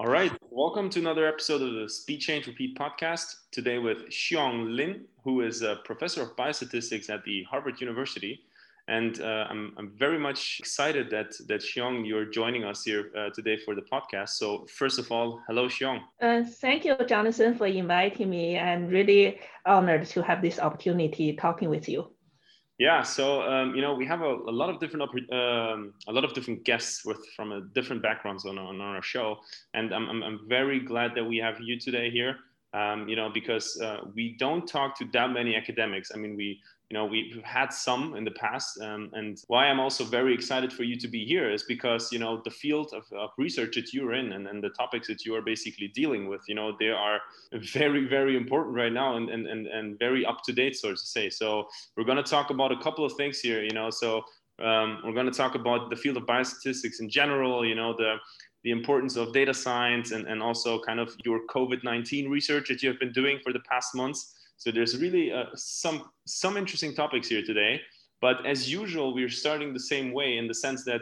All right, welcome to another episode of the Speed Change Repeat podcast. Today with Xihong Lin, who is a professor of biostatistics at the Harvard University. And uh, I'm, I'm very much excited that, that Xihong, you're joining us here uh, today for the podcast. So first of all, hello, Xihong. Uh, thank you, Jonathan, for inviting me. I'm really honored to have this opportunity talking with you. Yeah, so um, you know we have a, a lot of different um, a lot of different guests with from a different backgrounds on, on our show, and I'm, I'm, I'm very glad that we have you today here. Um, you know because uh, we don't talk to that many academics. I mean we you know we've had some in the past um, and why i'm also very excited for you to be here is because you know the field of, of, research that you're in and, and the topics that you are basically dealing with you know they are very very important right now and and, and, and very up to date so to say. So we're going to talk about a couple of things here you know. So um, we're going to talk about the field of biostatistics in general you know the the importance of data science and, and also kind of your covid-19 research that you have been doing for the past months so there's really uh, some some interesting topics here today. But as usual, we're starting the same way in the sense that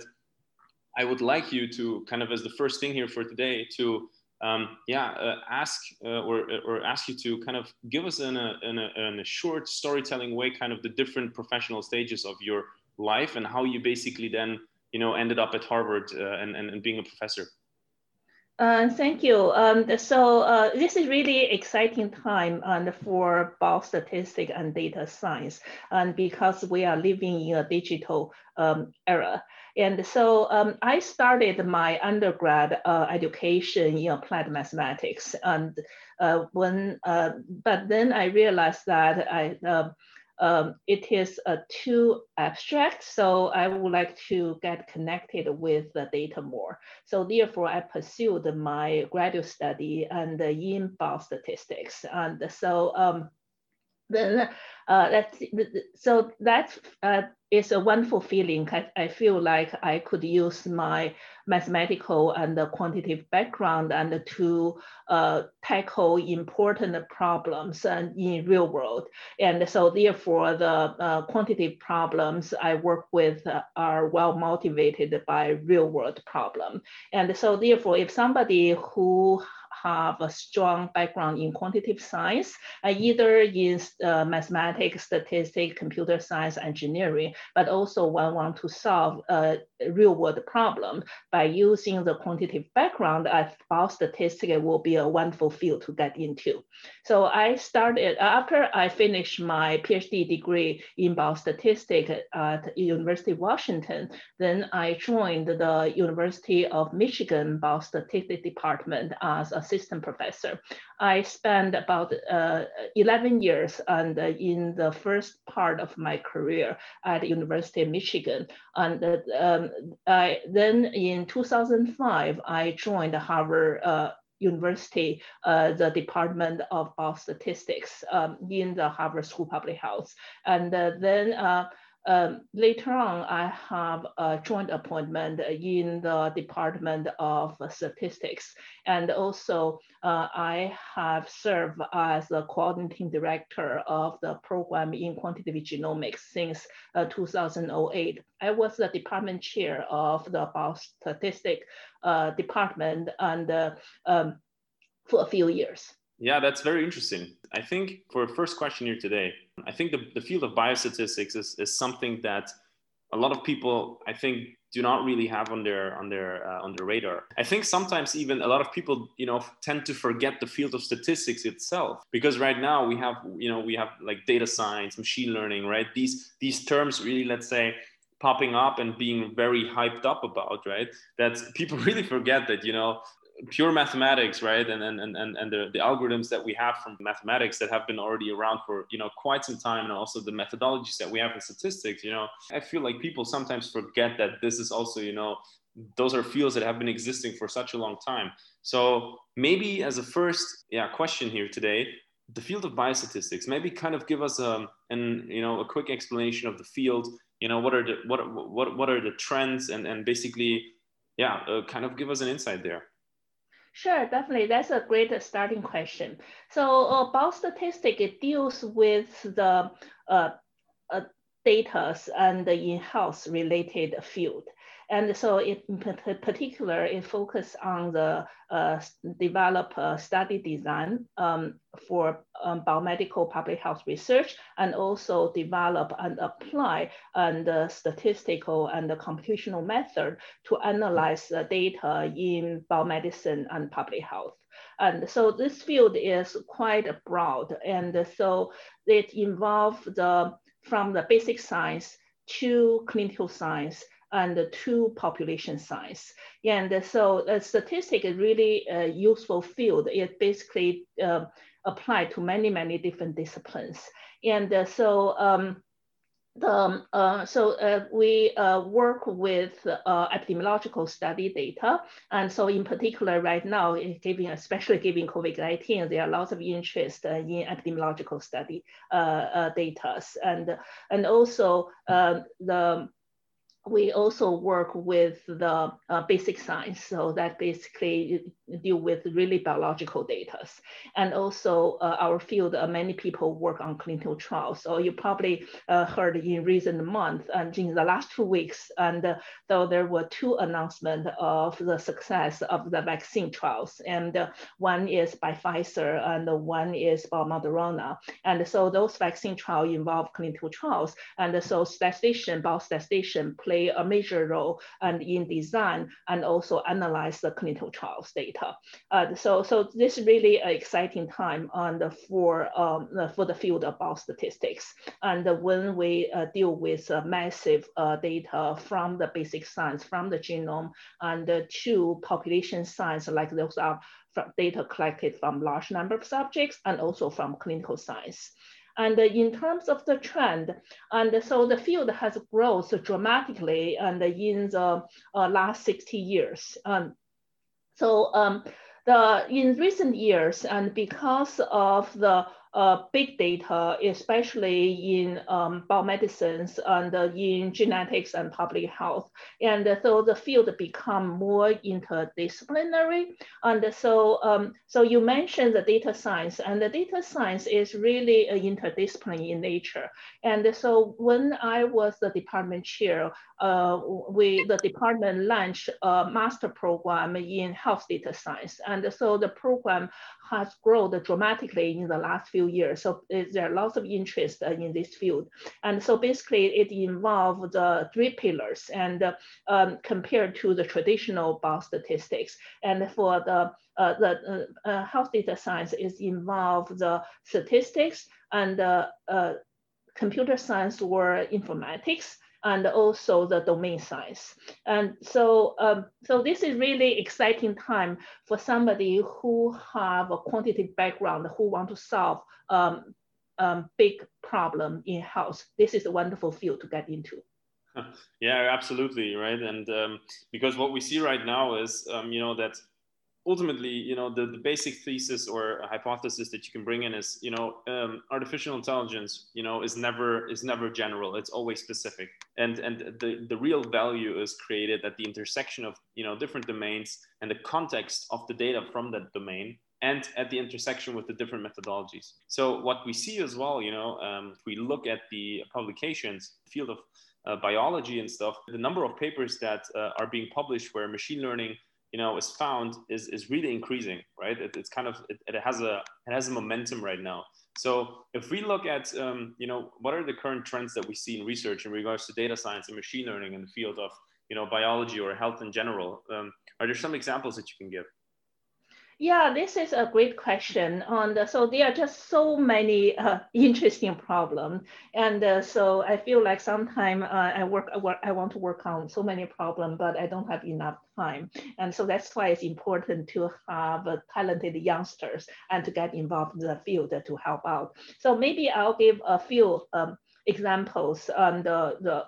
I would like you to kind of as the first thing here for today to um, yeah uh, ask uh, or or ask you to kind of give us in a, in a in a short storytelling way kind of the different professional stages of your life and how you basically then you know ended up at Harvard uh, and, and and being a professor. Uh, thank you. Um, so uh, this is really exciting time um, for biostatistics and data science, and because we are living in a digital um, era. And so um, I started my undergrad uh, education in applied mathematics, and uh, when, uh, but then I realized that I uh, um, it is uh, too abstract, so I would like to get connected with the data more. So therefore, I pursued my graduate study and in biostatistics. And so um, then uh, that's so that uh, is a wonderful feeling. I, I feel like I could use my mathematical and quantitative background and to uh, tackle important problems and in real world. And so therefore the uh, quantitative problems I work with are well motivated by real world problem. And so therefore if somebody who have a strong background in quantitative science, uh, either in uh, mathematics, statistics, computer science, engineering, but also one want to solve a real world problem by using the quantitative background, I thought statistics will be a wonderful field to get into. So I started, after I finished my PhD degree in biostatistics at University of Washington, then I joined the University of Michigan Biostatistics Department as a assistant professor. I spent about uh, 11 years and uh, in the first part of my career at University of Michigan. And um, I, then in 2005, I joined Harvard uh, University, uh, the Department of Biostatistics um, in the Harvard School of Public Health. And uh, then uh, um, later on, I have a joint appointment in the Department of Statistics. And also, uh, I have served as the coordinating director of the program in quantitative genomics since uh, 2008. I was the department chair of the biostatistics uh, department and uh, um, for a few years. Yeah, that's very interesting. I think for a first question here today, I think the, the field of biostatistics is, is something that a lot of people, I think, do not really have on their on their uh, on their radar. I think sometimes even a lot of people, you know, tend to forget the field of statistics itself because right now we have, you know, we have like data science, machine learning, right? These these terms really, let's say, popping up and being very hyped up about, right? That people really forget that, you know, pure mathematics, right? And, and, and, and the, the algorithms that we have from mathematics that have been already around for, you know, quite some time. And also the methodologies that we have in statistics, you know, I feel like people sometimes forget that this is also, you know, those are fields that have been existing for such a long time. So maybe as a first yeah, question here today, the field of biostatistics, maybe kind of give us a, um, an, you know, a quick explanation of the field, you know, what are the, what, what, what are the trends and, and basically, yeah, uh, kind of give us an insight there. Sure, definitely. That's a great starting question. So uh, it deals with the uh, uh, data and the in-house related field. And so it, in particular, it focused on the uh, develop a study design um, for um, biomedical public health research and also develop and apply and the statistical and the computational method to analyze the data in biomedicine and public health. And so this field is quite broad. And so it involves the, from the basic science to clinical science and two population size. And so a statistic is really a useful field. It basically uh, applied to many, many different disciplines. And uh, so um, the, um, uh, so uh, we uh, work with uh, epidemiological study data. And so in particular right now, giving, especially given COVID-19, there are lots of interest uh, in epidemiological study uh, data. And, and also um, the we also work with the uh, basic science, so that basically deal with really biological data. And also uh, our field, uh, many people work on clinical trials. So you probably uh, heard in recent months and in the last two weeks, and uh, so there were two announcements of the success of the vaccine trials. And uh, one is by Pfizer and one is by Moderna. And so those vaccine trials involve clinical trials. And so statistician, biostatistician play play a major role and in design and also analyze the clinical trials data. Uh, so, so this is really an exciting time on the, for, um, for the field of biostatistics. And when we uh, deal with uh, massive uh, data from the basic science, from the genome, and to population science, like those are data collected from large number of subjects and also from clinical science. And in terms of the trend, and so the field has grown dramatically and in the uh, last 60 years. Um, so um, the, in recent years, and because of the big data, especially in um, biomedicines and uh, in genetics and public health. And so the field become more interdisciplinary. And so, um, so you mentioned the data science, and the data science is really an interdisciplinary in nature. And so when I was the department chair, uh, we the department launched a master program in health data science. And so the program has grown dramatically in the last few years. So there are lots of interest uh, in this field. And so basically it involves uh, three pillars and uh, um, compared to the traditional biostatistics. And for the, uh, the uh, uh, health data science is involved the statistics and computer science or informatics and also the domain size. And so, um, so this is really exciting time for somebody who have a quantitative background, who want to solve um, um, big problem in health. This is a wonderful field to get into. Yeah, absolutely, right. And um, because what we see right now is, um, you know, that ultimately, you know, the, the basic thesis or hypothesis that you can bring in is, you know, um, artificial intelligence, you know, is never is never general. It's always specific, and and the the real value is created at the intersection of you know different domains and the context of the data from that domain and at the intersection with the different methodologies. So what we see as well, you know, um, if we look at the publications, field of uh, biology and stuff, the number of papers that uh, are being published where machine learning you know is found is is really increasing right? It, it's kind of it, it, has a it has a momentum right now. So if we look at um, you know what are the current trends that we see in research in regards to data science and machine learning in the field of you know biology or health in general um, are there some examples that you can give yeah, this is a great question. And so there are just so many uh, interesting problems. And uh, so I feel like sometimes uh, I work, I want to work on so many problems, but I don't have enough time. And so that's why it's important to have uh, talented youngsters and to get involved in the field to help out. So maybe I'll give a few um, examples on the, the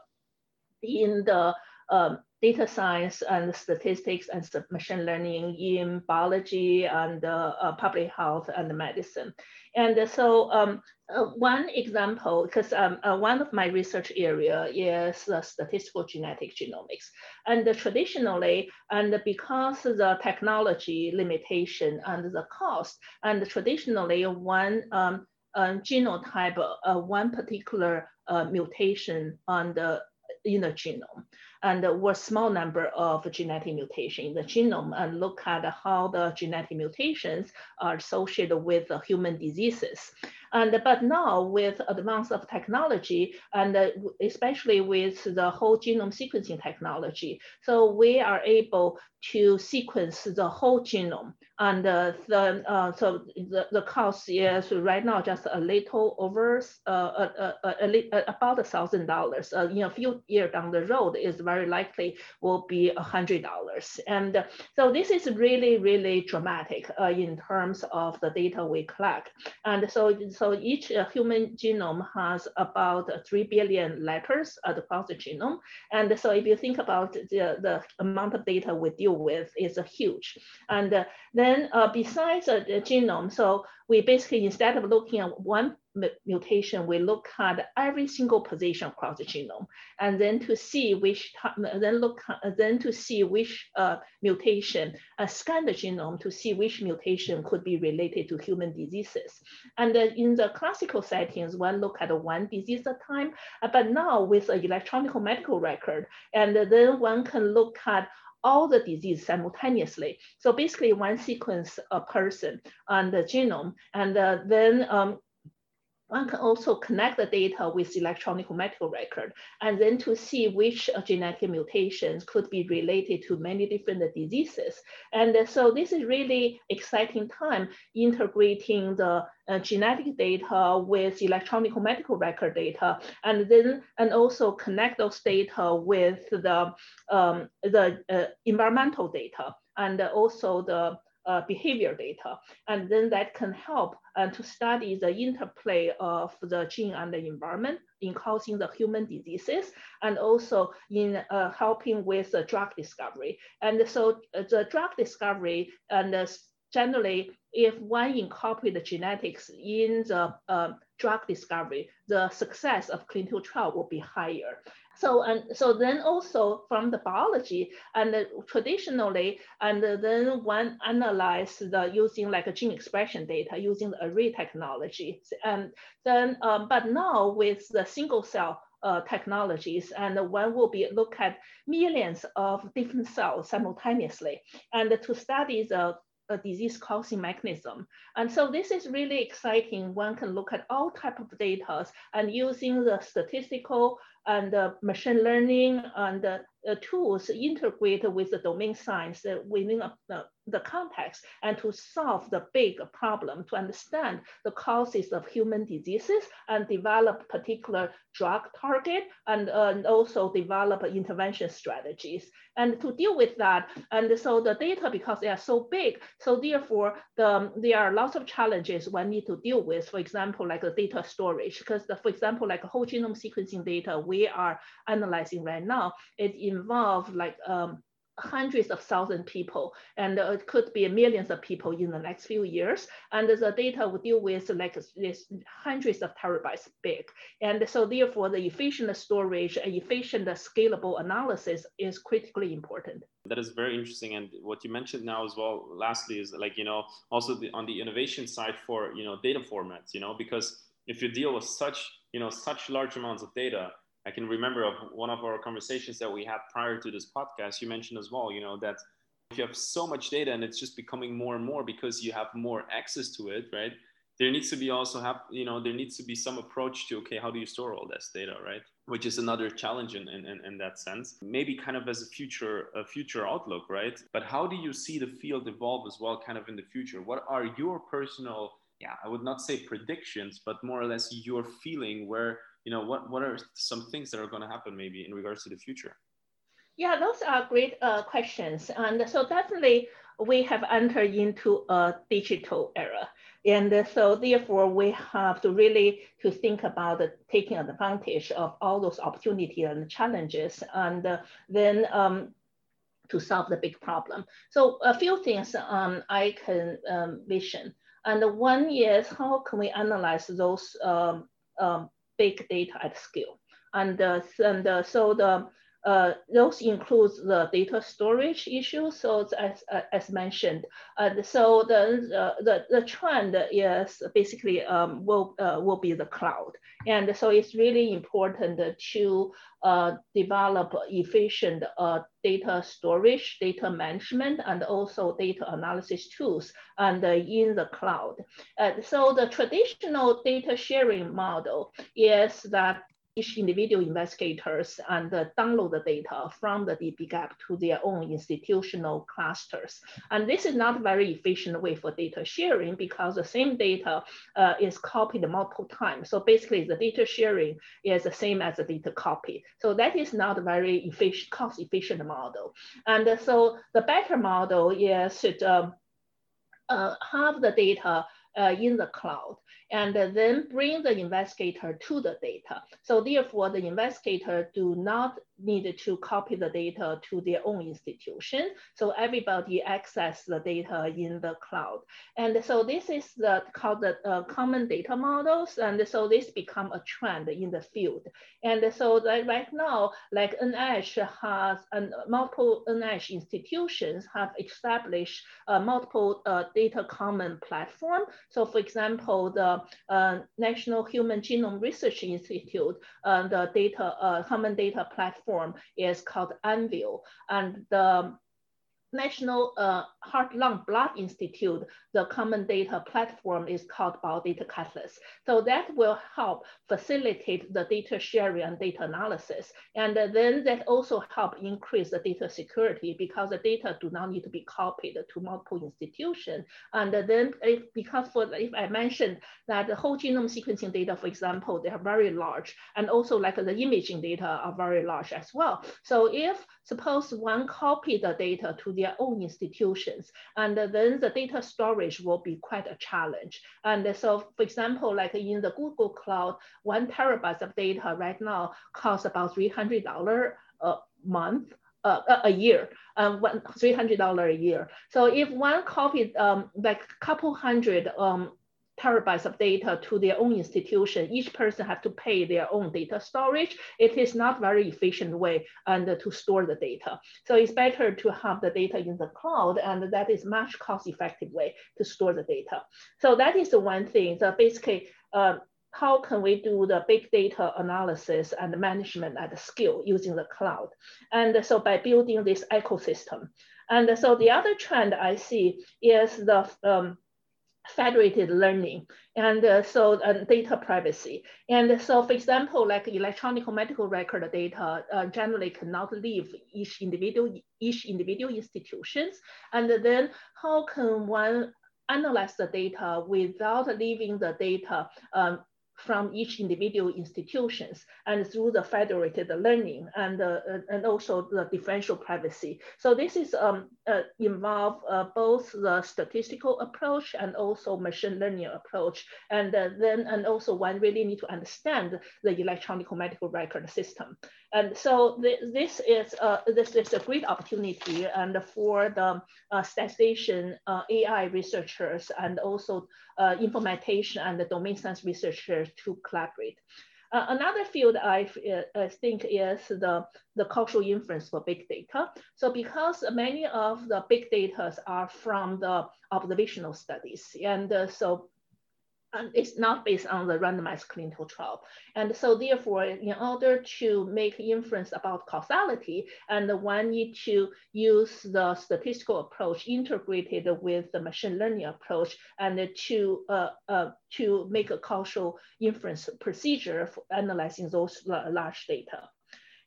in the um, data science and statistics and machine learning in biology and uh, uh, public health and medicine. And so um, uh, one example, because um, uh, one of my research area is statistical genetic genomics. And traditionally, and because the technology limitation and the cost, and traditionally one um, um genotype, uh, one particular uh, mutation on the in the genome. And were small number of genetic mutation in the genome and look at how the genetic mutations are associated with human diseases. And but now with advance of technology and uh, especially with the whole genome sequencing technology, so we are able to sequence the whole genome. And uh, the, uh, so the, the cost is right now just a little over uh, a, a, a, about a thousand dollars. Uh, in a few years down the road, is very likely will be a hundred dollars. And so this is really really dramatic uh, in terms of the data we collect. And so so each uh, human genome has about three billion letters across the genome. And so if you think about the the amount of data we deal with is huge. And uh, then uh, besides uh, the genome, so we basically, instead of looking at one mutation, we look at every single position across the genome, and then to see which, then look, then to see which uh, mutation, uh, scan the genome to see which mutation could be related to human diseases. And in the classical settings, one look at one disease at a time, uh, but now with an electronic medical record, and then one can look at all the disease simultaneously. So basically one sequence a person on the genome and uh, then um, one can also connect the data with electronic medical record and then to see which uh, genetic mutations could be related to many different diseases. And uh, so this is really exciting time integrating the uh, genetic data with electronic medical record data, and then and also connect those data with the um, the uh, environmental data and also the uh, behavior data. And then that can help uh, to study the interplay of the gene and the environment in causing the human diseases and also in uh, helping with the drug discovery. And so uh, the drug discovery and generally, if one incorporate the genetics in the uh, drug discovery, the success of clinical trial will be higher. So and so then also from the biology and traditionally and then one analyze the using like a gene expression data using the array technology and then um, but now with the single cell uh, technologies and one will be look at millions of different cells simultaneously and to study the a disease causing mechanism. And so this is really exciting. One can look at all type of data and using the statistical and machine learning and uh, tools integrate with the domain science within the, the context and to solve the big problem, to understand the causes of human diseases and develop particular drug target and, uh, and also develop intervention strategies. And to deal with that, and so the data, because they are so big, so therefore the, there are lots of challenges one need to deal with, for example, like the data storage, because for example, like whole genome sequencing data we are analyzing right now, it involves like um, hundreds of thousand people and uh, it could be millions of people in the next few years. And the data will deal with like this hundreds of terabytes big. And so therefore the efficient storage and efficient scalable analysis is critically important. That is very interesting. And what you mentioned now as well lastly is like you know also the, on the innovation side for you know data formats you know because if you deal with such you know such large amounts of data I can remember of one of our conversations that we had prior to this podcast. You mentioned as well, you know, that if you have so much data and it's just becoming more and more because you have more access to it, right? There needs to be also have, you know, there needs to be some approach to okay, how do you store all this data, right? Which is another challenge in, in, in that sense. Maybe kind of as a future a future outlook, right? But how do you see the field evolve as well, kind of in the future? What are your personal yeah, I would not say predictions, but more or less your feeling where you know what what are some things that are going to happen maybe in regards to the future yeah those are great uh, questions and so definitely we have entered into a digital era and so therefore we have to really to think about taking advantage of all those opportunities and challenges and uh, then um, to solve the big problem. So a few things um, I can um, vision. And one is how can we analyze those um, um, big data at scale. And, uh, and uh, so the, uh, those includes the data storage issue. So as, as mentioned, uh, so the, uh, the, the trend is basically um, will, uh, will be the cloud. And so it's really important to uh, develop efficient uh, data storage, data management, and also data analysis tools and in the cloud. so the traditional data sharing model is that each individual investigators and download the data from the dbGaP to their own institutional clusters. And this is not a very efficient way for data sharing because the same data uh, is copied multiple times. So basically the data sharing is the same as the data copy. So that is not a very efficient, cost efficient model. And so the better model is to um, uh, have the data uh, in the cloud and then bring the investigator to the data. So therefore, the investigator do not need to copy the data to their own institution. So everybody access the data in the cloud. And so this is the called the uh, common data models. And so this become a trend in the field. And so that right now, like NIH has multiple NIH institutions have established uh, multiple uh, data common platform. So for example, the National Human Genome Research Institute, uh, the data uh, common data platform is called Anvil. And the National uh, Heart Lung Blood Institute, the common data platform is called Biodata Catalyst. So that will help facilitate the data sharing and data analysis. And then that also help increase the data security because the data do not need to be copied to multiple institutions. And then if, because for, if I mentioned that the whole genome sequencing data, for example, they are very large. And also like the imaging data are very large as well. So if suppose one copy the data to their own institutions, and then the data storage will be quite a challenge. And so, for example, like in the Google Cloud, one terabyte of data right now costs about $300 a month. Uh, a year, um, one, $300 a year. So if one copied um, like a couple hundred um, terabytes of data to their own institution. Each person have to pay their own data storage. It is not very efficient way and to store the data. So it's better to have the data in the cloud and that is much cost effective way to store the data. So that is the one thing. So basically, uh, how can we do the big data analysis and management at scale using the cloud? And so by building this ecosystem. And so the other trend I see is the um, federated learning and uh, so uh, data privacy. And so for example, like electronic medical record data uh, generally cannot leave each individual, each individual institutions. And then how can one analyze the data without leaving the data um, from each individual institutions and through the federated learning and, uh, and also the differential privacy. So this is um, uh, involve uh, both the statistical approach and also machine learning approach. And uh, then, and also one really need to understand the electronic medical record system. And so th this is uh, this is a great opportunity and for the uh, statistician, uh, AI researchers, and also uh, information and the domain science researchers to collaborate. Uh, another field I uh, think is the, the causal inference for big data. So because many of the big data are from the observational studies, and uh, so and it's not based on the randomized clinical trial. And so therefore, in order to make inference about causality, and one need to use the statistical approach integrated with the machine learning approach and to, uh, uh, to make a causal inference procedure for analyzing those large data.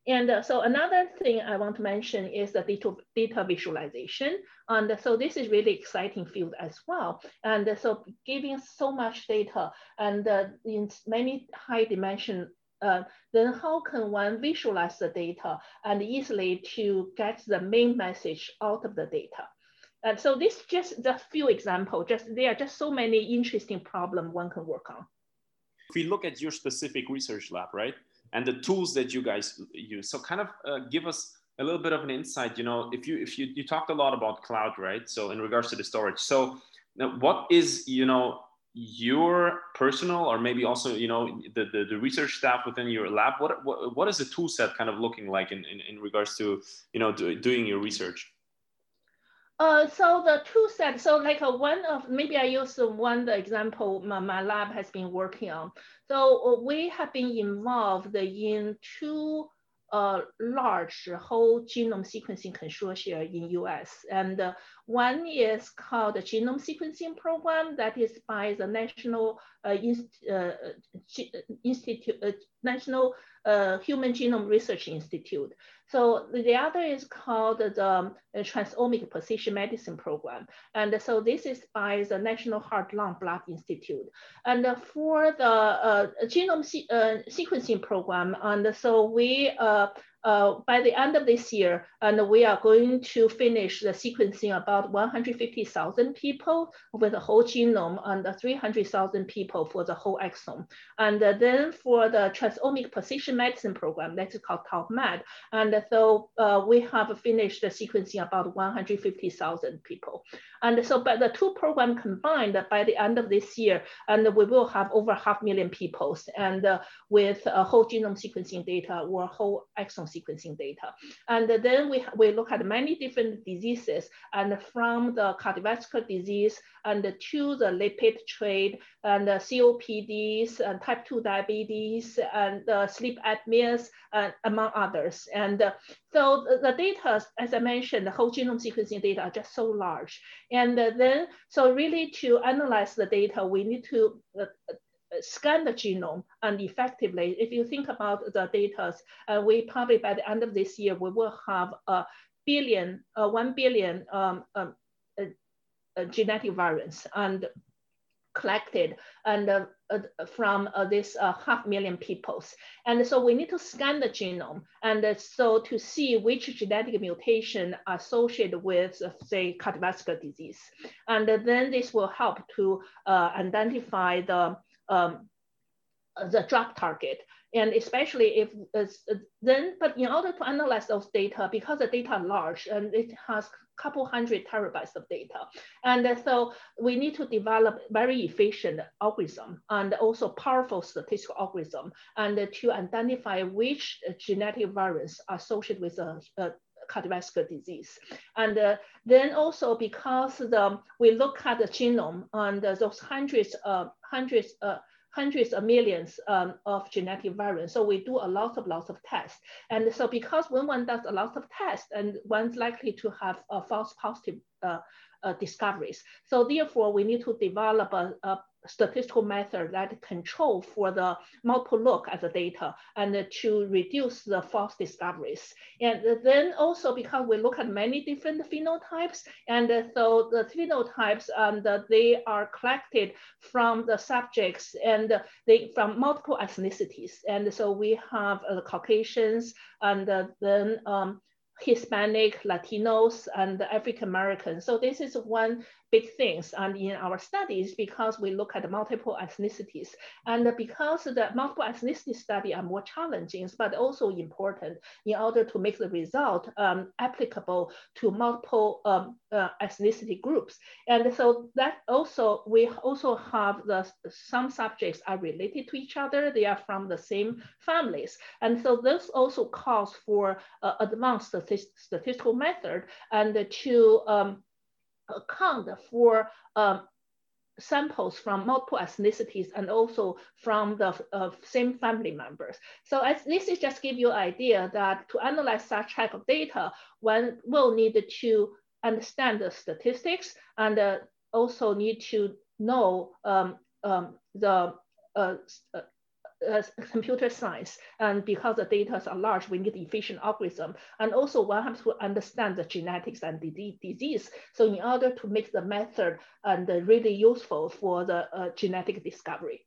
And uh, so another thing I want to mention is the data, data visualization. And so this is really exciting field as well. And so giving so much data and uh, in many high dimension, uh, then how can one visualize the data and easily to get the main message out of the data? And so this just the few example, just there are just so many interesting problem one can work on. If we look at your specific research lab, right? And the tools that you guys use. So kind of uh, give us a little bit of an insight. You know, if you if you you talked a lot about cloud, right? So in regards to the storage, so what is you know your personal or maybe also you know the, the, the, research staff within your lab what, what what is the tool set kind of looking like in, in, in regards to you know do, doing your research uh, so the two sets, so like a one of, maybe I use one the example my, my lab has been working on. So uh, we have been involved in two uh, large whole genome sequencing consortia in US. And uh, one is called the Genome Sequencing Program that is by the National uh, Inst uh, Institute, uh, National uh, Human Genome Research Institute. So the other is called the um, Transomic Precision Medicine Program. And so this is by the National Heart Lung Blood Institute. And for the uh, genome se uh, sequencing program, and so we uh, uh, by the end of this year, and we are going to finish the sequencing about 150,000 people with the whole genome and 300,000 people for the whole exome. And then for the transomic precision medicine program, that's called TopMed. And so uh, we have finished the sequencing about 150,000 people. And so by the two programs combined by the end of this year, and we will have over half million people and uh, with a whole genome sequencing data or whole exome sequencing data. And then we, we look at many different diseases and from the cardiovascular disease and to the lipid trait and the COPDs and type 2 diabetes and sleep apneas, uh, among others. And uh, so the, the, data, as I mentioned, the whole genome sequencing data are just so large. And uh, then, so really to analyze the data, we need to uh, scan the genome and effectively, if you think about the data, uh, we probably by the end of this year, we will have a billion, uh, 1 billion um, um, uh, uh genetic variants and collected and uh, uh, from uh, this uh, half million peoples. And so we need to scan the genome and uh, so to see which genetic mutation associated with say cardiovascular disease. And then this will help to identify the um, the drug target. And especially if uh, then, but in order to analyze those data, because the data are large and it has couple hundred terabytes of data. And so we need to develop very efficient algorithm and also powerful statistical algorithm and to identify which genetic variants are associated with a, a cardiovascular disease. And uh, then also because the, we look at the genome and those hundreds, uh, hundreds, uh, hundreds of millions um, of genetic variants. So we do a lot of lots of tests. And so because when one does a lot of tests and one's likely to have a false positive uh, uh, discoveries. So therefore we need to develop a, a statistical method that control for the multiple look at the data and to reduce the false discoveries. And then also because we look at many different phenotypes, and so the phenotypes and um, they are collected from the subjects and they from multiple ethnicities. And so we have uh, Caucasians and then um, Hispanic, Latinos, and African Americans. So this is one big things and in our studies because we look at multiple ethnicities. And because the multiple ethnicity study are more challenging but also important in order to make the result um, applicable to multiple um, uh, ethnicity groups. And so that also we also have the some subjects are related to each other. They are from the same families. And so this also calls for uh, advanced statistical method and to um, account for um, samples from multiple ethnicities and also from the uh, same family members. So as this is just give you an idea that to analyze such type of data, one will need to understand the statistics and uh, also need to know um, um, the uh, uh computer science. And because the data are large, we need efficient algorithm. And also one has to understand the genetics and the disease. So in order to make the method and really useful for the uh, genetic discovery.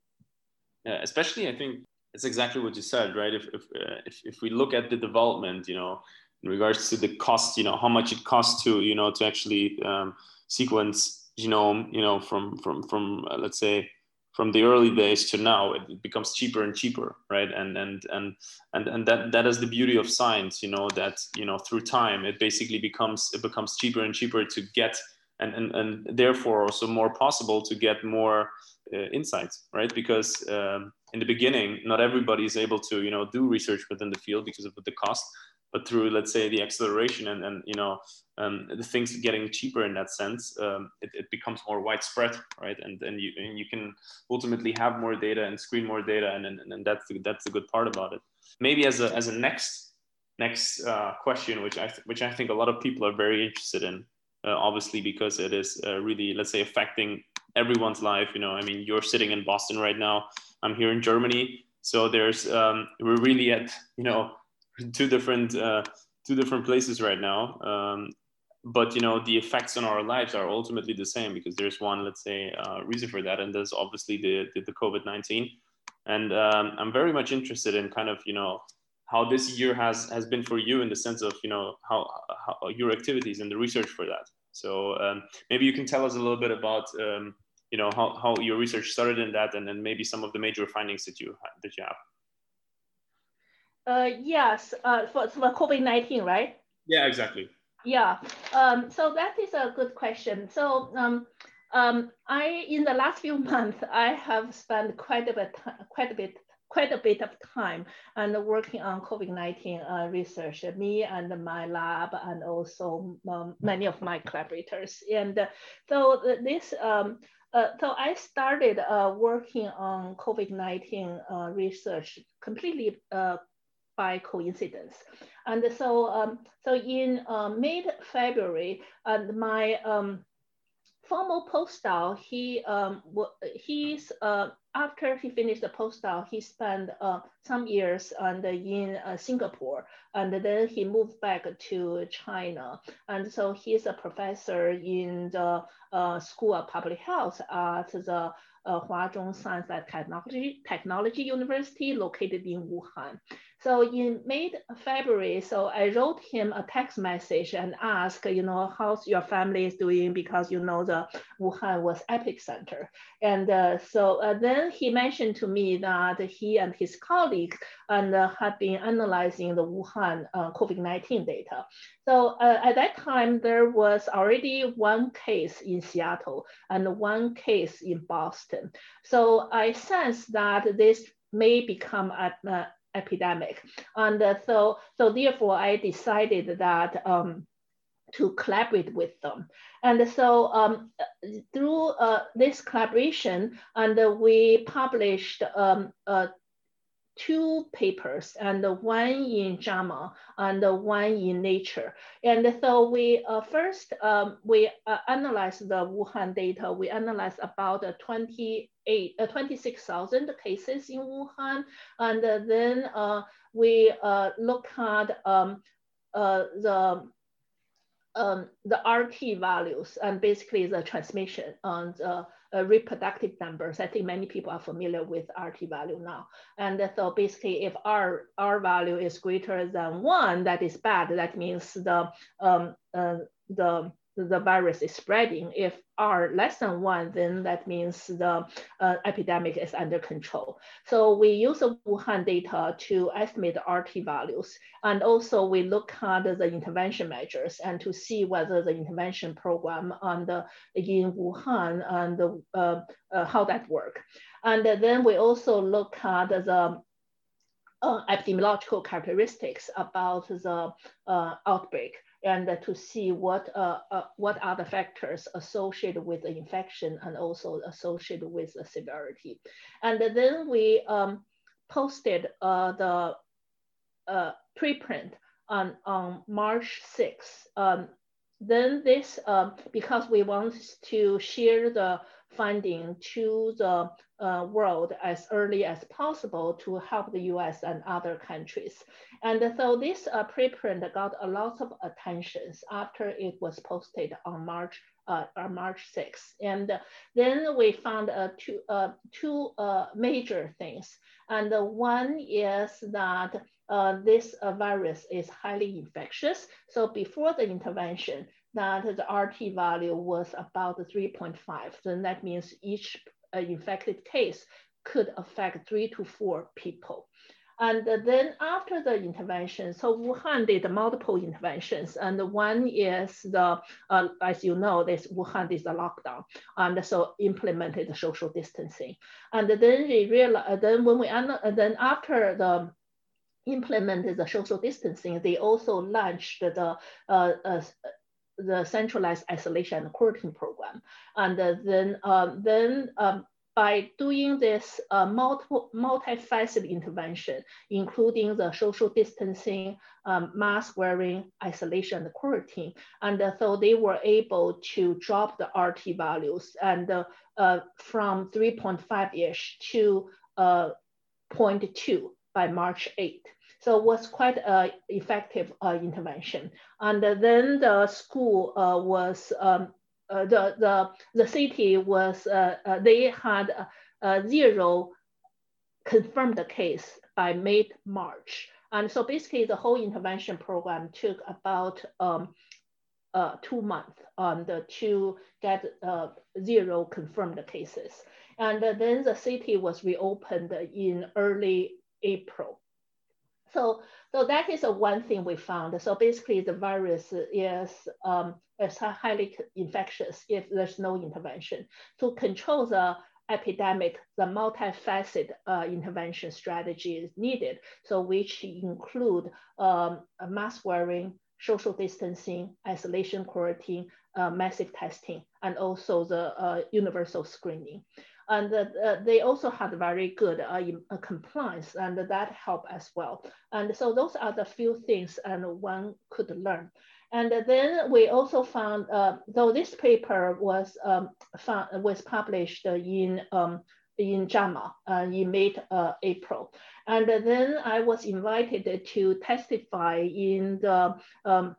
Yeah, especially I think it's exactly what you said, right? If, if, uh, if, if we look at the development, you know, in regards to the cost, you know, how much it costs to, you know, to actually um, sequence genome, you know, from, from, from uh, let's say, from the early days to now it becomes cheaper and cheaper right and and and and, and that that is the beauty of science you know that you know through time it basically becomes it becomes cheaper and cheaper to get and and, and therefore also more possible to get more uh, insights, right? Because um, in the beginning, not everybody is able to, you know, do research within the field because of the cost. But through, let's say, the acceleration and, and you know, um, the things getting cheaper in that sense, um, it, it, becomes more widespread, right? And and you and you can ultimately have more data and screen more data, and and, and that's the, that's the good part about it. Maybe as a as a next next uh, question, which I which I think a lot of people are very interested in, uh, obviously because it is uh, really let's say affecting everyone's life. You know, I mean, you're sitting in Boston right now. I'm here in Germany, so there's um, we're really at you know two different uh, two different places right now. Um, but you know the effects on our lives are ultimately the same because there's one let's say uh, reason for that and there's obviously the the, the covid-19 and um, i'm very much interested in kind of you know how this year has has been for you in the sense of you know how, how your activities and the research for that. So um, maybe you can tell us a little bit about um, you know how, how your research started in that and then maybe some of the major findings that you that you have. Uh, yes uh, for, for covid-19 right? Yeah exactly yeah. Um, so that is a good question. So um, um, I in the last few months I have spent quite a bit quite a bit quite a bit of time and working on COVID-19 uh, research, me and my lab and also um, many of my collaborators. And uh, so this, um, uh, so I started uh, working on COVID-19 uh, research completely uh, by coincidence. And so, um, so in mid-February, and my um, formal postdoc, he um, he's uh, after he finished the postdoc, he spent uh, some years and in uh, Singapore, and then he moved back to China. And so he's a professor in the uh, School of Public Health at the uh, Huazhong Science and Technology, Technology University located in Wuhan. So in mid-February, so I wrote him a text message and asked, you know, how's your family is doing because you know the Wuhan was epicenter. And uh, so uh, then he mentioned to me that he and his colleagues and uh, had been analyzing the Wuhan uh, COVID-19 data. So uh, at that time, there was already one case in Seattle and one case in Boston. So I sensed that this may become a, epidemic. And uh, so, so therefore I decided that um, to collaborate with them. And so um, through uh, this collaboration, and uh, we published um, two papers and one in JAMA and one in Nature. And so we uh, first, um, we uh, analyzed the Wuhan data. We analyzed about 28, uh, 26,000 cases in Wuhan. And then uh, we uh, look at um, uh, the um, the RT values and basically the transmission on the uh, reproductive numbers. I think many people are familiar with RT value now. And so basically if R, R value is greater than one, that is bad. That means the, um, uh, the the virus is spreading. If R less than one, then that means the uh, epidemic is under control. So we use the Wuhan data to estimate the RT values. And also we look at the intervention measures and to see whether the intervention program on the, in Wuhan and the, uh, uh, how that work. And then we also look at the uh, epidemiological characteristics about the uh, outbreak and to see what, uh, uh, what are the factors associated with the infection and also associated with the severity. And then we um, posted uh, the uh, preprint on, on March 6th. Um, then this, um, because we want to share the funding to the uh, world as early as possible to help the US and other countries. And so this uh, preprint got a lot of attentions after it was posted on March uh, on March 6th. And then we found uh, two, uh, two uh, major things. And one is that uh, this uh, virus is highly infectious. So before the intervention, that the RT value was about 3.5. Then that means each infected case could affect three to four people. And then after the intervention, so Wuhan did multiple interventions, and one is the, uh, as you know, this Wuhan is a lockdown, and so implemented the social distancing. And then they realized, then when we, then after the implemented the social distancing, they also launched the uh, uh, the centralized isolation and quarantine program. And then, um, then um, by doing this uh, multiple, multifaceted intervention, including the social distancing, um, mask wearing, isolation, and quarantine. And uh, so they were able to drop the RT values and uh, uh from 3.5-ish to uh, 0.2 by March 8th. So it was quite an effective uh, intervention. And then the school was um, uh, the, the, the city was, uh, uh, they had zero confirmed case by mid-March. And so basically the whole intervention program took about um, uh, two months um, the, to get uh, zero confirmed cases. And uh, then the city was reopened in early April. So, so that is one thing we found. So basically the virus is, um, is highly infectious if there's no intervention. To control the epidemic, the multifaceted uh, intervention strategy is needed. So which include um, mask wearing, social distancing, isolation quarantine, uh, massive testing, and also the uh, universal screening. And uh, they also had very good uh, uh, compliance and that helped as well. And so those are the few things and one could learn. And then we also found, uh, though this paper was um, found, was published in um, in JAMA uh, in mid uh, April. And then I was invited to testify in the um,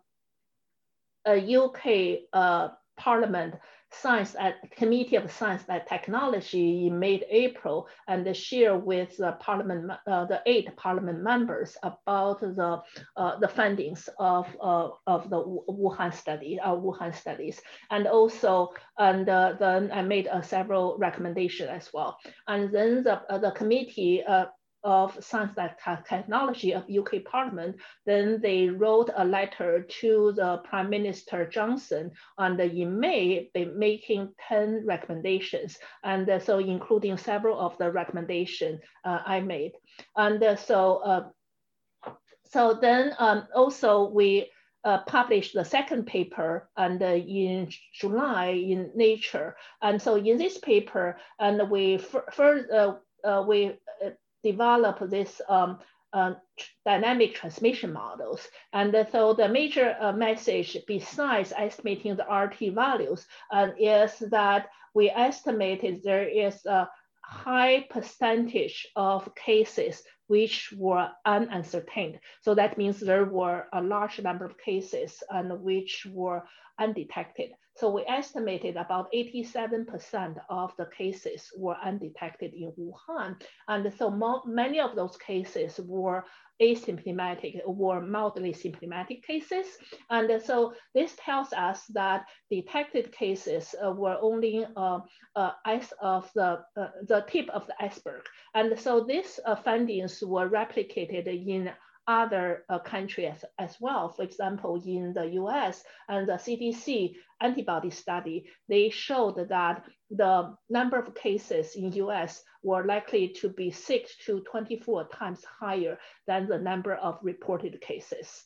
UK uh, Parliament Science at Committee of Science and Technology in mid-April and share with the Parliament, uh, the eight Parliament members about the uh, the findings of uh, of the Wuhan study, uh, Wuhan studies, and also and uh, then I made uh, several recommendations as well. And then the the committee of Science and Technology of UK Parliament, then they wrote a letter to the Prime Minister Johnson and in May, they making 10 recommendations. And so including several of the recommendations uh, I made. And uh, so, uh, so then um, also we uh, published the second paper and uh, in July in Nature. And so in this paper, and we first uh, uh, we develop this um, uh, dynamic transmission models. And so the major uh, message besides estimating the RT values uh, is that we estimated there is a high percentage of cases which were unascertained. So that means there were a large number of cases and which were undetected. So we estimated about 87% of the cases were undetected in Wuhan. And so many of those cases were asymptomatic or mildly symptomatic cases. And so this tells us that detected cases uh, were only uh, uh, of the, uh, the tip of the iceberg. And so these uh, findings were replicated in other uh, countries as well. For example, in the US and the CDC antibody study, they showed that the number of cases in US were likely to be six to 24 times higher than the number of reported cases.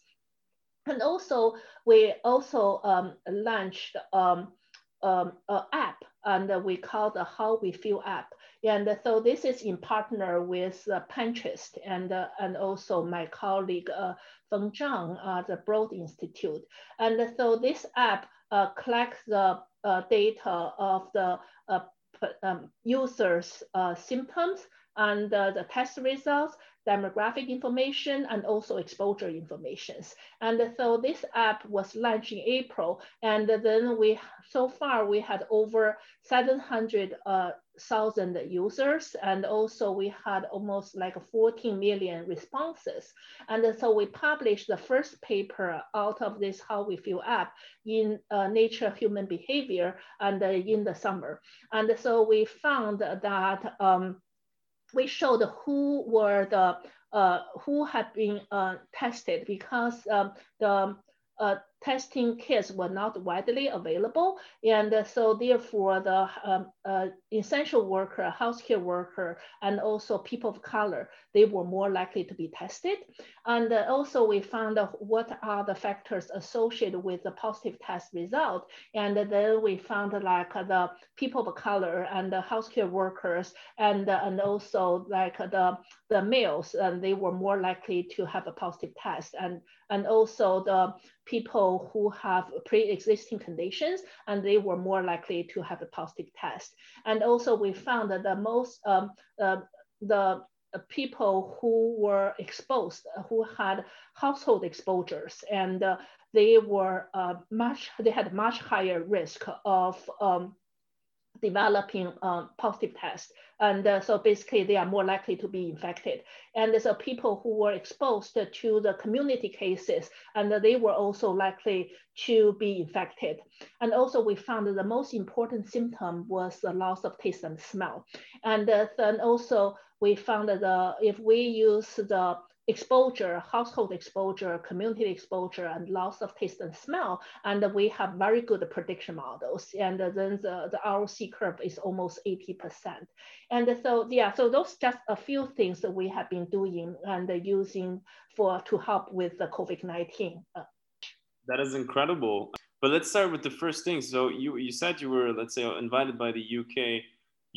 And also, we also um, launched um, um, app and we call the How We Feel app. And so this is in partner with uh, Pinterest and, uh, and also my colleague uh, Feng Zhang at the Broad Institute. And so this app collects the data of the um, users' symptoms and uh, the test results, demographic information, and also exposure informations. And so this app was launched in April, and then we, so far we had over 700,000 uh, users and also we had almost like 14 million responses and so we published the first paper out of this how we feel app in uh, nature human behavior and uh, in the summer and so we found that um, we showed who were the uh, who had been uh, tested because um, the uh, testing kits were not widely available. And so therefore the um, uh, essential worker, healthcare worker, and also people of color, they were more likely to be tested. And also we found what are the factors associated with the positive test result. And then we found like the people of color and the healthcare workers and, and also like the, the males, and they were more likely to have a positive test. And, and also the people who have pre-existing conditions and they were more likely to have a positive test. And also we found that the most, um, uh, the people who were exposed, who had household exposures and uh, they were uh, much, they had much higher risk of um, developing um, positive tests. And uh, so basically they are more likely to be infected. And so people who were exposed to the community cases, and they were also likely to be infected. And also we found that the most important symptom was the loss of taste and smell. And uh, then also we found that if we use the exposure, household exposure, community exposure, and loss of taste and smell. And we have very good prediction models. And then the, the ROC curve is almost 80%. And so, yeah, so those just a few things that we have been doing and using for to help with the COVID-19. That is incredible. But let's start with the first thing. So you, you said you were, let's say, invited by the UK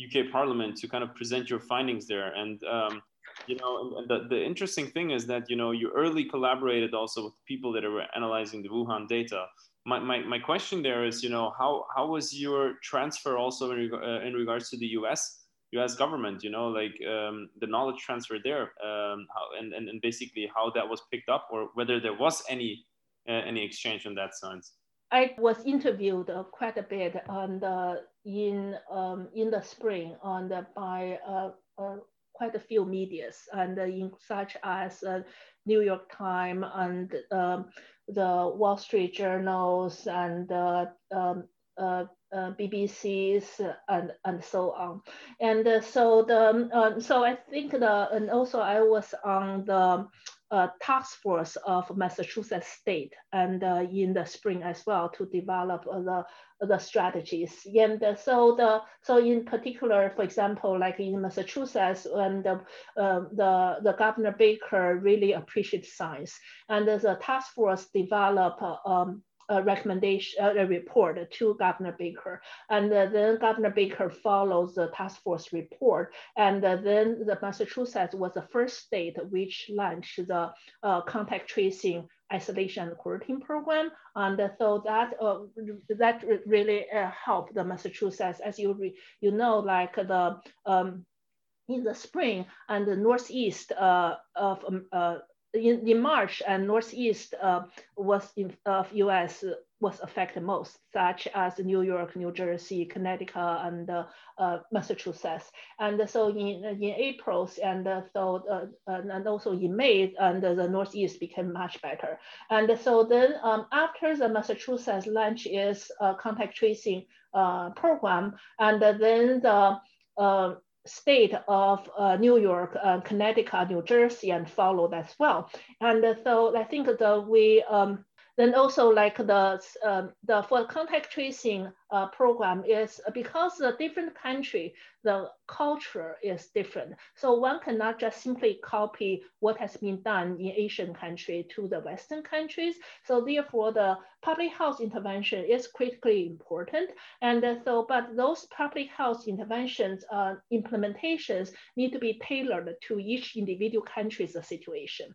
UK Parliament to kind of present your findings there. And um, you know, and the, the interesting thing is that, you know, you early collaborated also with people that are analyzing the Wuhan data. My, my, my question there is, you know, how, how was your transfer also in, reg- uh, in regards to the US, US government, you know, like um, the knowledge transfer there um, how, and, and, and basically how that was picked up or whether there was any, uh, any exchange on that sense? I was interviewed uh, quite a bit on the, in, um, in the spring on the, by uh, uh, quite a few medias and in such as uh, New York Times and um, the Wall Street journals and uh, um, uh, uh BBC's and, and so on. And uh, so the um, so I think the and also I was on the uh, task force of Massachusetts State and uh, in the spring as well to develop uh, the the strategies. And so the so in particular, for example, like in Massachusetts, and the the the Governor Baker really appreciates science, and the task force develop um, a recommendation, a report to Governor Baker. And uh, then Governor Baker follows the task force report. And uh, then the Massachusetts was the first state which launched the uh, contact tracing isolation and quarantine program. And so that uh, that really uh, helped the Massachusetts, as you you know, like the um, in the spring and the northeast uh, of um, uh, in, in March and Northeast uh, was in, of US was affected most, such as New York, New Jersey, Connecticut, and uh, uh, Massachusetts. And so in, in April, and so uh, and also in May, and the Northeast became much better. And so then um, after the Massachusetts launch is contact tracing uh, program, and then the uh, state of uh, New York, uh, Connecticut, New Jersey, and followed as well. And so I think that we um, then also like the, um, the for contact tracing uh, program is because the different country, the culture is different. So one cannot just simply copy what has been done in Asian country to the Western countries. So therefore the public health intervention is critically important. And so, but those public health interventions uh, implementations need to be tailored to each individual country's situation.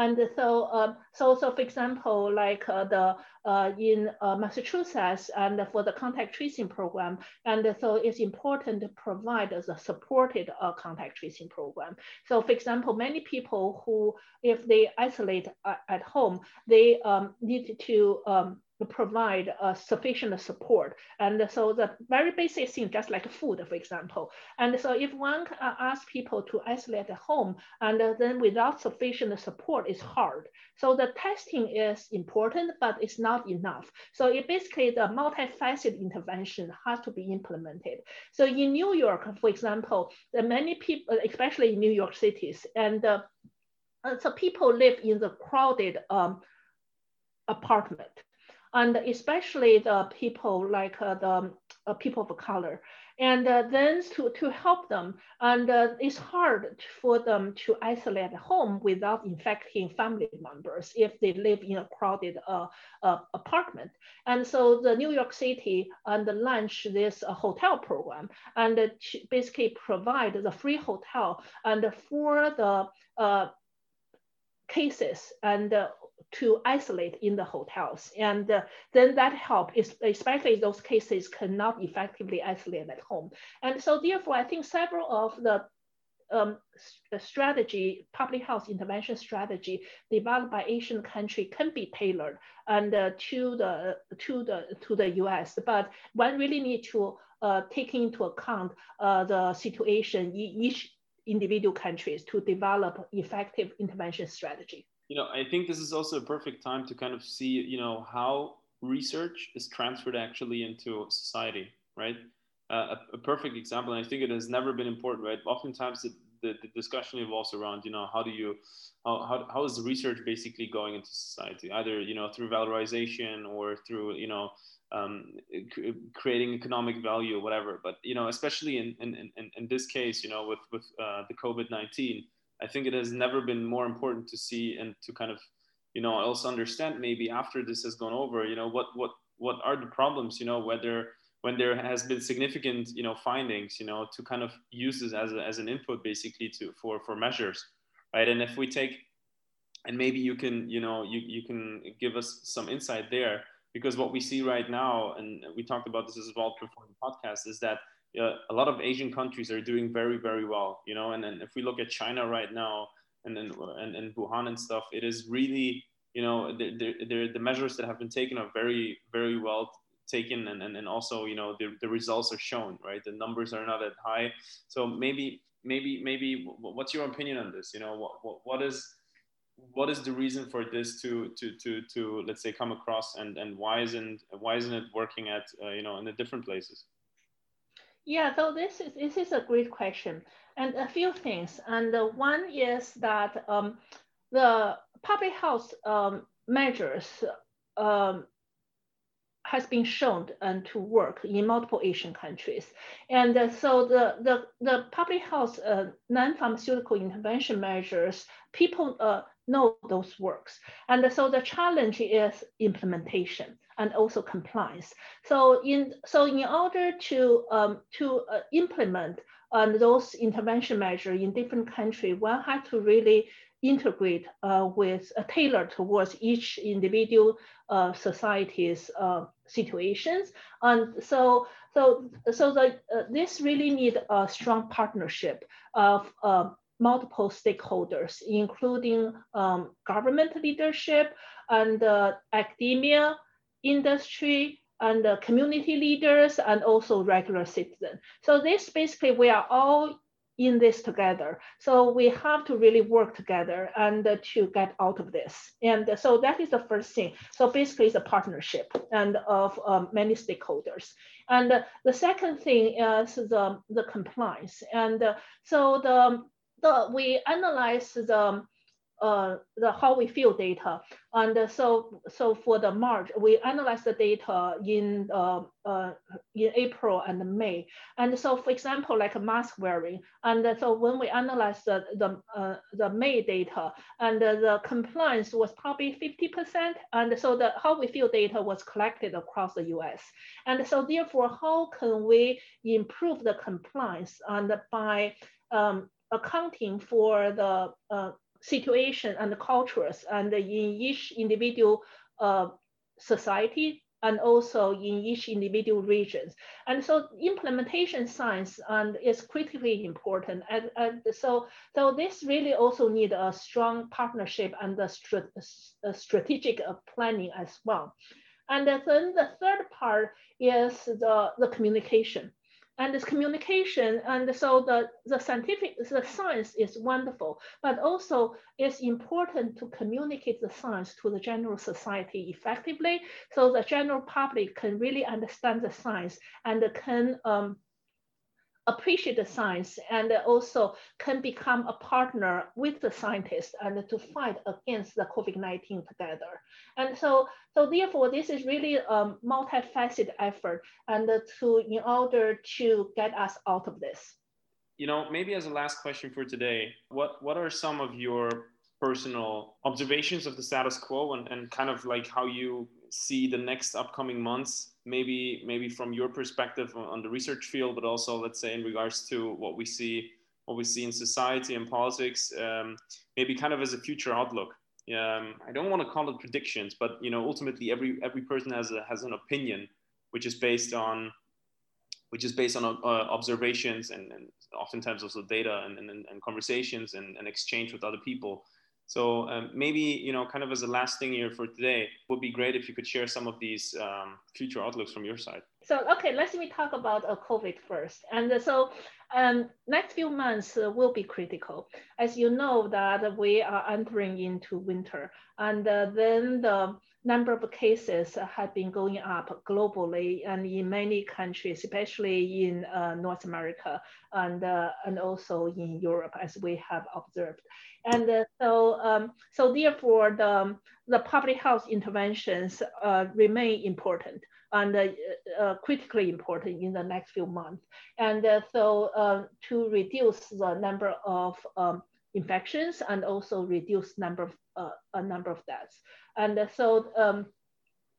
And so, uh, so, so for example, like uh, the uh, in uh, Massachusetts and for the contact tracing program, and so it's important to provide a supported uh, contact tracing program. So, for example, many people who, if they isolate uh, at home, they um, need to um, provide uh, sufficient support. And so the very basic thing, just like food, for example. And so if one uh, asks people to isolate at home, and uh, then without sufficient support, it's hard. So the testing is important, but it's not enough. So it basically the multifaceted intervention has to be implemented. So in New York, for example, many people, especially in New York cities, and uh, so people live in the crowded um, apartment and especially the people like uh, the uh, people of color. And uh, then to, to help them, and uh, it's hard for them to isolate at home without infecting family members if they live in a crowded uh, uh, apartment. And so the New York City and launched this hotel program and basically provide the free hotel and for the cases and uh, to isolate in the hotels. And uh, then that help, is, especially those cases cannot effectively isolate at home. And so therefore, I think several of the um, strategy, public health intervention strategy developed by Asian country can be tailored and uh, to the to the to the U.S. But one really need to uh, take into account uh, the situation in each individual countries to develop effective intervention strategy you know, I think this is also a perfect time to kind of see, you know, how research is transferred actually into society, right? Uh, a, a, perfect example, and I think it has never been important, right? Oftentimes the, the, the, discussion evolves around, you know, how do you, how, how, how is research basically going into society, either, you know, through valorization or through, you know, um, creating economic value or whatever. But, you know, especially in, in, in, in this case, you know, with, with uh, the COVID-19, I think it has never been more important to see and to kind of, you know, also understand maybe after this has gone over, you know, what what what are the problems, you know, whether when there has been significant, you know, findings, you know, to kind of use this as, a, as an input basically to for for measures, right? And if we take, and maybe you can, you know, you you can give us some insight there because what we see right now, and we talked about this as well before the podcast, is that uh, a lot of Asian countries are doing very, very well, you know, and then if we look at China right now and then and, and Wuhan and stuff, it is really, you know, the, the, the measures that have been taken are very, very well taken and, and, and also, you know, the, the results are shown, right? The numbers are not that high. So maybe, maybe, maybe what's your opinion on this? You know, what, what, what is, what is the reason for this to to to to let's say come across and and why isn't why isn't it working at uh, you know in the different places yeah, so this is this is a great question, and a few things. And uh, one is that um, the public health um, measures um, has been shown and to work in multiple Asian countries. And uh, so the, the, the public health uh, non-pharmaceutical intervention measures, people uh, know those works. And so the challenge is implementation and also compliance. So in, so in order to, um, to uh, implement um, those intervention measures in different countries, one has to really integrate uh, with a tailor towards each individual uh, society's uh, situations. And so, so, so the, uh, this really need a strong partnership of uh, multiple stakeholders, including um, government leadership and uh, academia, industry, and community leaders, and also regular citizens. So this basically, we are all in this together. So we have to really work together and uh, to get out of this. And so that is the first thing. So basically it's a partnership and of um, many stakeholders. And uh, the second thing is the, the compliance. And uh, so the, the we analyze the uh, the how we feel data. And so, so for the March, we analyze the data in uh, uh, in April and May. And so, for example, like mask wearing. And so when we analyze the the, uh, the May data, and the compliance was probably 50%. And so the how we feel data was collected across the U.S. And so therefore, how can we improve the compliance and by um, accounting for the uh, situation and the cultures and in each individual uh, society and also in each individual regions. And so implementation science and is critically important. And, and so, so this really also need a strong partnership and a, a strategic planning as well. And then the third part is the, the communication and this communication and so the, the scientific the science is wonderful but also it's important to communicate the science to the general society effectively so the general public can really understand the science and can um, appreciate the science and also can become a partner with the scientists and to fight against the COVID-19 together. And so, so therefore, this is really a multifaceted effort and to in order to get us out of this. You know, maybe as a last question for today, what, what are some of your personal observations of the status quo and, and kind of like how you see the next upcoming months maybe maybe from your perspective on the research field but also let's say in regards to what we see what we see in society and politics um, maybe kind of as a future outlook. Um, i don't want to call it predictions but you know ultimately every every person has a, has an opinion which is based on which is based on uh, observations and, and oftentimes also data and, and, and conversations and, and exchange with other people so um, maybe, you know, kind of as a last thing here for today, would be great if you could share some of these um, future outlooks from your side. So, okay, let me talk about uh, COVID first. And uh, so um, next few months uh, will be critical. As you know that we are entering into winter and uh, then the number of cases have been going up globally and in many countries, especially in uh, North America and, uh, and also in Europe, as we have observed. And uh, so, um, so therefore, the, the public health interventions uh, remain important and uh, uh, critically important in the next few months. And so to reduce the number of um, infections and also reduce number of, a number of deaths. And so, um,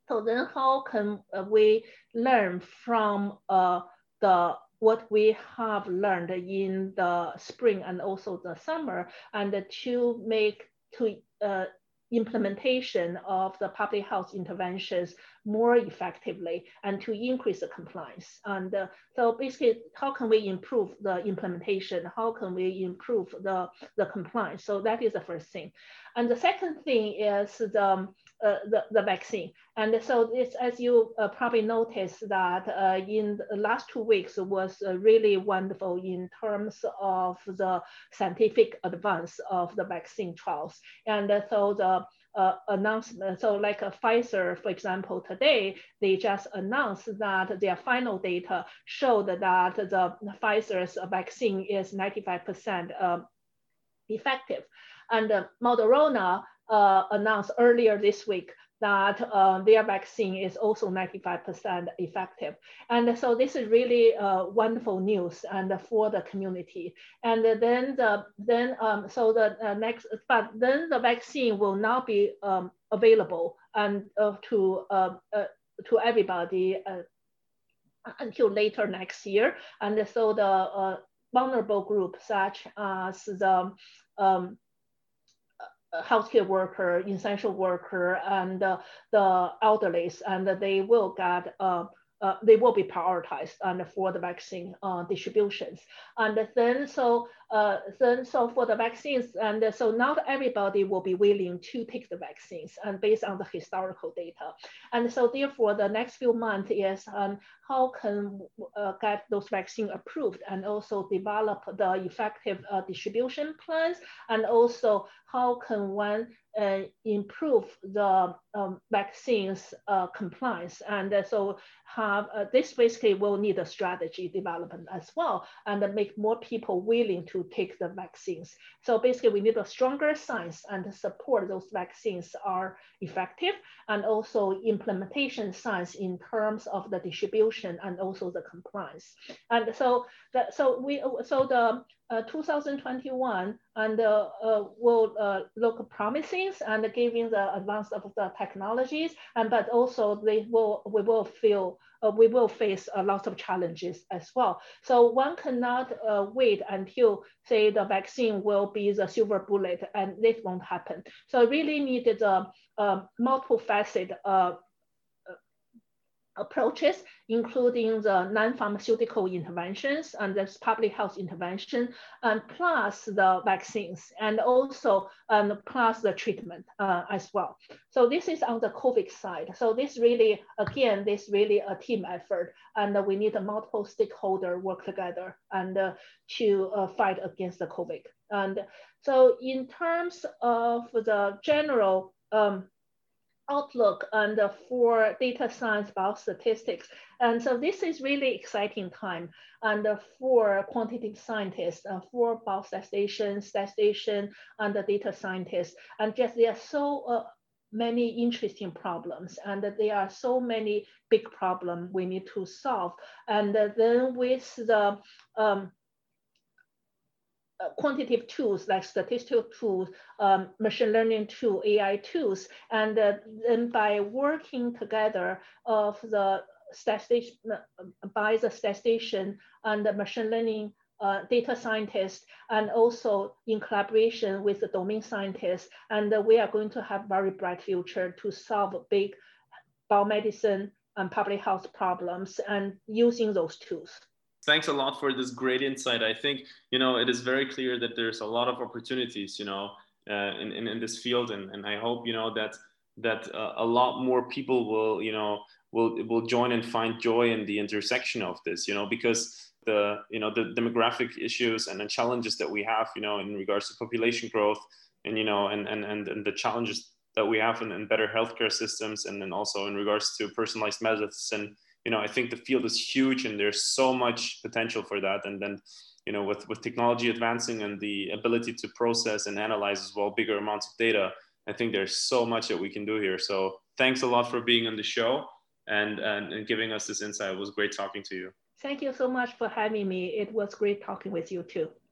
so then how can uh, we learn from uh, the what we have learned in the spring and also the summer and to make to uh, implementation of the public health interventions more effectively and to increase the compliance. And uh, so basically, how can we improve the implementation? How can we improve the, the compliance? So that is the first thing. And the second thing is the, uh, the, the, vaccine. And so this, as you uh, probably noticed that uh, in the last two weeks was uh, really wonderful in terms of the scientific advance of the vaccine trials. And so the uh, announcement. So like uh, Pfizer, for example, today, they just announced that their final data showed that the Pfizer's vaccine is 95% um, effective. And uh, Moderna uh, announced earlier this week that uh, their vaccine is also 95% effective. And so this is really uh, wonderful news and for the community. And then the then um, so the uh, next, but then the vaccine will not be um, available and uh, to uh, uh, to everybody until later next year. And so the vulnerable group such as the um, healthcare worker, essential worker, and uh, the elderly, and they will get uh, uh, they will be prioritized and for the vaccine uh, distributions. And then so uh, then so for the vaccines, and so not everybody will be willing to take the vaccines and based on the historical data. And so therefore the next few months is um, how can uh, get those vaccines approved and also develop the effective uh, distribution plans and also how can one uh, improve the um, vaccines uh, compliance. And uh, so have uh, this basically will need a strategy development as well and make more people willing to take the vaccines. So basically we need a stronger science and support those vaccines are effective and also implementation science in terms of the distribution and also the compliance. And so that, so we, so the uh, 2021 and uh, uh, will uh, look promising and giving the advance of the technologies, and but also they will we will feel uh, we will face a lot of challenges as well. So one cannot uh, wait until say the vaccine will be the silver bullet, and this won't happen. So really needed a, a multiple facet approaches, including the non-pharmaceutical interventions and the public health intervention, and plus the vaccines, and also um, plus the treatment uh, as well. So this is on the COVID side. So this really, again, this really a team effort, and we need multiple stakeholder work together and uh, to uh, fight against the COVID. And so in terms of the general um, outlook and for data science biostatistics. And so this is really exciting time and for quantitative scientists, uh, for biostatisticians, statistician, and the data scientists. And just there are so uh, many interesting problems and there are so many big problems we need to solve. And then with the um, uh, quantitative tools like statistical tools, um, machine learning tool, AI tools, and uh, then by working together of the statistician, uh, by the statistician and the machine learning uh, data scientists, and also in collaboration with the domain scientists, and uh, we are going to have very bright future to solve big biomedicine and public health problems and using those tools thanks a lot for this great insight. I think you know it is very clear that there's a lot of opportunities, you know, uh, in, in, in this field, and and I hope you know that that uh, a lot more people will you know will will join and find joy in the intersection of this, you know, because the you know the demographic issues and the challenges that we have, you know, in regards to population growth, and you know, and and and, and the challenges that we have in, in better healthcare systems, and then also in regards to personalized medicine you know, I think the field is huge and there's so much potential for that. And then, you know, with, with technology advancing and the ability to process and analyze as well bigger amounts of data, I think there's so much that we can do here. So thanks a lot for being on the show and, and, and giving us this insight. It was great talking to you. Thank you so much for having me. It was great talking with you too.